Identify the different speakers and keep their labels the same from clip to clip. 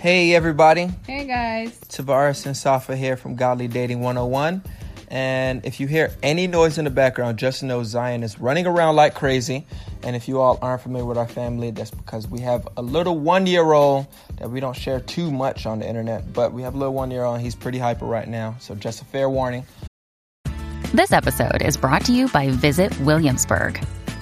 Speaker 1: Hey everybody,
Speaker 2: Hey guys.
Speaker 1: Tavares and Safa here from Godly Dating 101. And if you hear any noise in the background, just know Zion is running around like crazy. And if you all aren't familiar with our family, that's because we have a little one year old that we don't share too much on the internet. But we have a little one year old and he's pretty hyper right now. So just a fair warning.
Speaker 3: This episode is brought to you by Visit Williamsburg.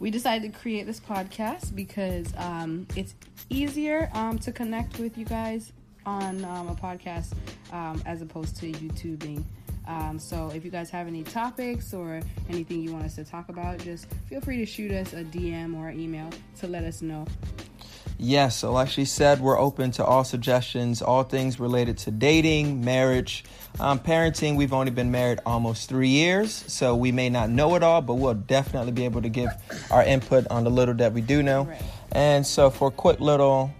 Speaker 2: We decided to create this podcast because um, it's easier um, to connect with you guys on um, a podcast um, as opposed to YouTubing. Um, so if you guys have any topics or anything you want us to talk about, just feel free to shoot us a DM or email to let us know.
Speaker 1: Yes, so like she said, we're open to all suggestions, all things related to dating, marriage, um, parenting. We've only been married almost three years, so we may not know it all, but we'll definitely be able to give our input on the little that we do know.
Speaker 2: Right.
Speaker 1: And so, for a quick little,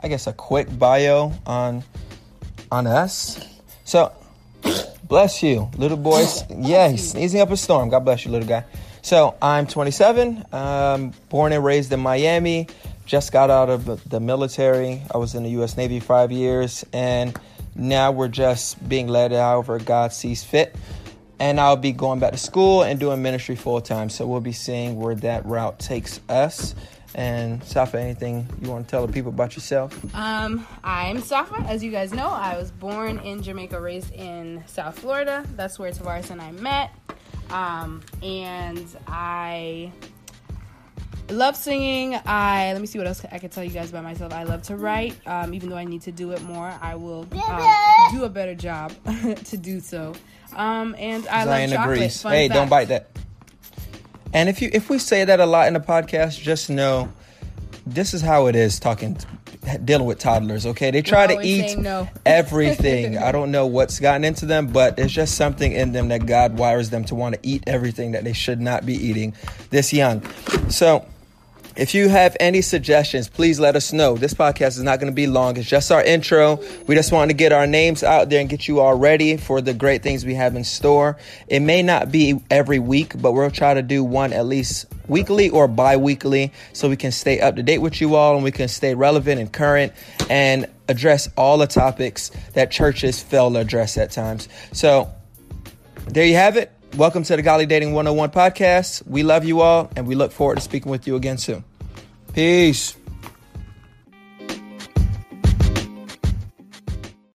Speaker 1: I guess, a quick bio on on us. So, bless you, little boys. Yeah, he's sneezing up a storm. God bless you, little guy. So, I'm 27, um, born and raised in Miami. Just got out of the- military. I was in the U.S. Navy five years, and now we're just being led however God sees fit. And I'll be going back to school and doing ministry full time. So we'll be seeing where that route takes us. And Safa, anything you want to tell the people about yourself?
Speaker 2: Um, I'm Safa. As you guys know, I was born in Jamaica, raised in South Florida. That's where Tavares and I met. Um, and I love singing. I let me see what else I can tell you guys about myself. I love to write. Um, even though I need to do it more, I will um, do a better job to do so. Um, and I
Speaker 1: Zion
Speaker 2: love chocolate.
Speaker 1: agrees.
Speaker 2: Fun
Speaker 1: Hey, don't bite that. And if you if we say that a lot in the podcast, just know this is how it is talking dealing with toddlers, okay? They try to eat
Speaker 2: no.
Speaker 1: everything. I don't know what's gotten into them, but there's just something in them that God wires them to want to eat everything that they should not be eating this young. So, if you have any suggestions, please let us know. This podcast is not going to be long. It's just our intro. We just want to get our names out there and get you all ready for the great things we have in store. It may not be every week, but we'll try to do one at least weekly or bi weekly so we can stay up to date with you all and we can stay relevant and current and address all the topics that churches fail to address at times. So, there you have it. Welcome to the Godly Dating 101 podcast. We love you all and we look forward to speaking with you again soon. Peace.